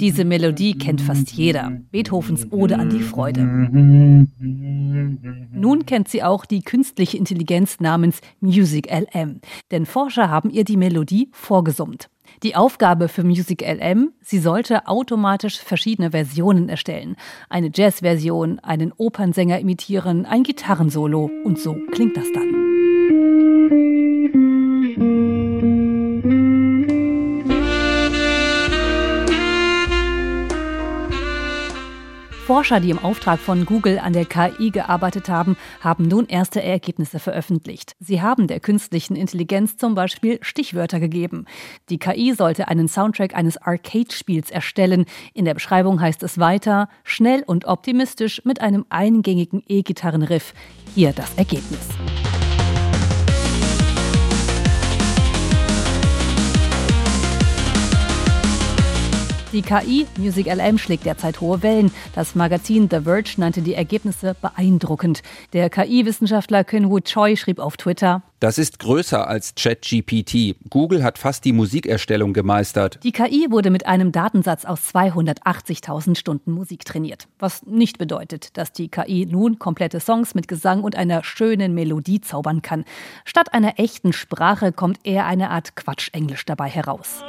Diese Melodie kennt fast jeder. Beethovens Ode an die Freude. Nun kennt sie auch die künstliche Intelligenz namens Music LM. Denn Forscher haben ihr die Melodie vorgesummt. Die Aufgabe für Music LM, sie sollte automatisch verschiedene Versionen erstellen. Eine Jazzversion, einen Opernsänger imitieren, ein Gitarrensolo und so klingt das dann. Forscher, die im Auftrag von Google an der KI gearbeitet haben, haben nun erste Ergebnisse veröffentlicht. Sie haben der künstlichen Intelligenz zum Beispiel Stichwörter gegeben. Die KI sollte einen Soundtrack eines Arcade-Spiels erstellen. In der Beschreibung heißt es weiter, schnell und optimistisch mit einem eingängigen E-Gitarrenriff. Hier das Ergebnis. Die KI Music LM schlägt derzeit hohe Wellen. Das Magazin The Verge nannte die Ergebnisse beeindruckend. Der KI-Wissenschaftler Kenwoo Choi schrieb auf Twitter, das ist größer als ChatGPT. Google hat fast die Musikerstellung gemeistert. Die KI wurde mit einem Datensatz aus 280.000 Stunden Musik trainiert. Was nicht bedeutet, dass die KI nun komplette Songs mit Gesang und einer schönen Melodie zaubern kann. Statt einer echten Sprache kommt eher eine Art Quatschenglisch dabei heraus.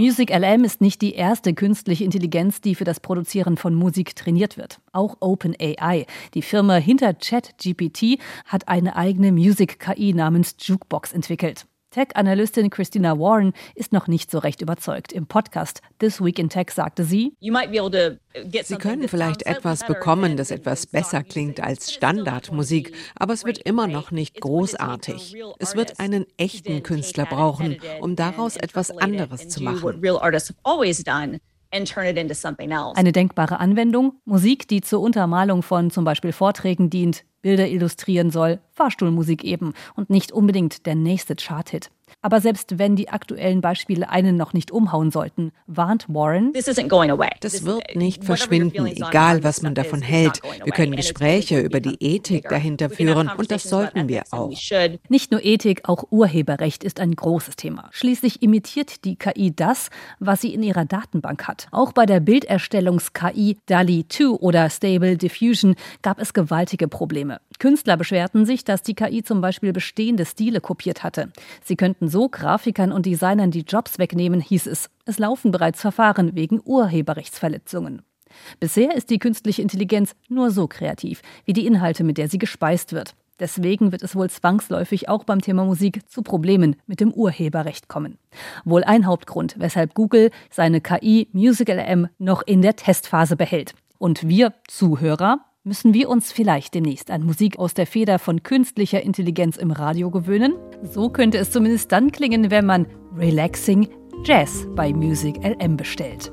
Music LM ist nicht die erste künstliche Intelligenz, die für das Produzieren von Musik trainiert wird. Auch OpenAI, die Firma hinter ChatGPT, hat eine eigene Music-KI namens Jukebox entwickelt. Tech-Analystin Christina Warren ist noch nicht so recht überzeugt. Im Podcast This Week in Tech sagte sie, Sie können vielleicht etwas bekommen, das etwas besser klingt als Standardmusik, aber es wird immer noch nicht großartig. Es wird einen echten Künstler brauchen, um daraus etwas anderes zu machen. Eine denkbare Anwendung, Musik, die zur Untermalung von zum Beispiel Vorträgen dient, Bilder illustrieren soll, Fahrstuhlmusik eben und nicht unbedingt der nächste Charthit. Aber selbst wenn die aktuellen Beispiele einen noch nicht umhauen sollten, warnt Warren, das wird nicht verschwinden, egal was man davon hält. Wir können Gespräche über die Ethik dahinter führen und das sollten wir auch. Nicht nur Ethik, auch Urheberrecht ist ein großes Thema. Schließlich imitiert die KI das, was sie in ihrer Datenbank hat. Auch bei der Bilderstellungs-KI DALI 2 oder Stable Diffusion gab es gewaltige Probleme. Künstler beschwerten sich, dass die KI zum Beispiel bestehende Stile kopiert hatte. Sie könnten so Grafikern und Designern die Jobs wegnehmen, hieß es. Es laufen bereits Verfahren wegen Urheberrechtsverletzungen. Bisher ist die künstliche Intelligenz nur so kreativ wie die Inhalte, mit der sie gespeist wird. Deswegen wird es wohl zwangsläufig auch beim Thema Musik zu Problemen mit dem Urheberrecht kommen. Wohl ein Hauptgrund, weshalb Google seine KI Musical M noch in der Testphase behält. Und wir Zuhörer Müssen wir uns vielleicht demnächst an Musik aus der Feder von künstlicher Intelligenz im Radio gewöhnen? So könnte es zumindest dann klingen, wenn man Relaxing Jazz bei Music LM bestellt.